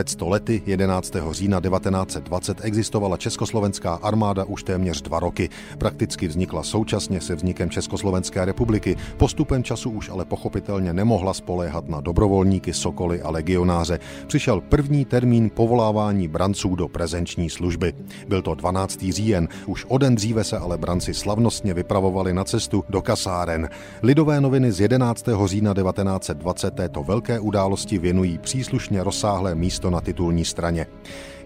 Před stolety 11. října 1920 existovala československá armáda už téměř dva roky. Prakticky vznikla současně se vznikem Československé republiky. Postupem času už ale pochopitelně nemohla spoléhat na dobrovolníky, sokoly a legionáře. Přišel první termín povolávání branců do prezenční služby. Byl to 12. říjen, už o den dříve se ale branci slavnostně vypravovali na cestu do kasáren. Lidové noviny z 11. října 1920 této velké události věnují příslušně rozsáhlé místo na titulní straně.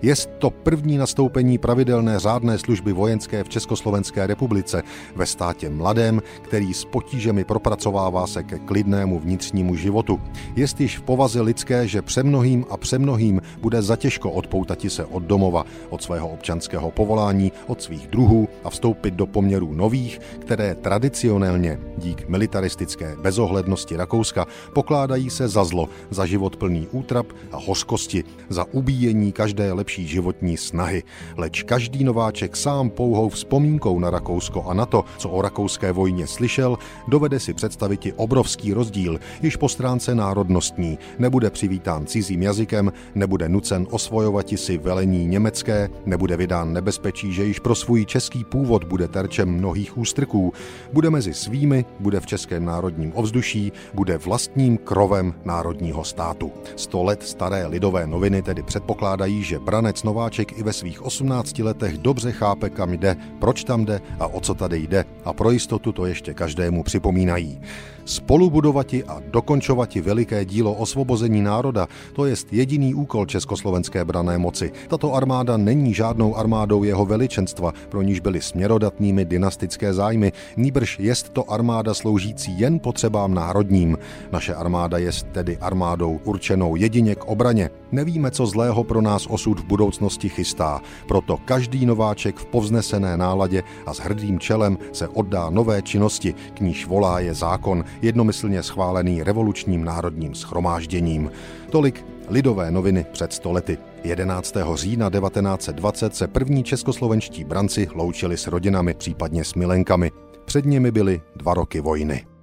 Je to první nastoupení pravidelné řádné služby vojenské v Československé republice ve státě mladém, který s potížemi propracovává se ke klidnému vnitřnímu životu. Je již v povaze lidské, že přemnohým a přemnohým bude zatěžko odpoutati se od domova, od svého občanského povolání, od svých druhů a vstoupit do poměrů nových, které tradicionálně dík militaristické bezohlednosti Rakouska pokládají se za zlo, za život plný útrap a hořkosti, za ubíjení každé lepší životní snahy, leč každý nováček sám pouhou vzpomínkou na Rakousko a na to, co o rakouské vojně slyšel, dovede si představit i obrovský rozdíl, již po stránce národnostní, nebude přivítán cizím jazykem, nebude nucen osvojovat si velení německé, nebude vydán nebezpečí, že již pro svůj český původ bude terčem mnohých ústrků, bude mezi svými, bude v českém národním ovzduší, bude vlastním krovem národního státu. Sto let staré lidové noviny tedy předpokládají, že Branec Nováček i ve svých 18 letech dobře chápe, kam jde, proč tam jde a o co tady jde a pro jistotu to ještě každému připomínají. Spolubudovati a dokončovati veliké dílo osvobození národa, to je jediný úkol československé brané moci. Tato armáda není žádnou armádou jeho veličenstva, pro níž byly směrodatnými dynastické zájmy, nýbrž jest to armáda sloužící jen potřebám národním. Naše armáda je tedy armádou určenou jedině k obraně. Nevíme, co zlého pro nás osud v budoucnosti chystá, proto každý nováček v povznesené náladě a s hrdým čelem se oddá nové činnosti, k níž volá je zákon, jednomyslně schválený revolučním národním schromážděním. Tolik Lidové noviny před stolety. 11. října 1920 se první českoslovenští branci loučili s rodinami, případně s milenkami. Před nimi byly dva roky vojny.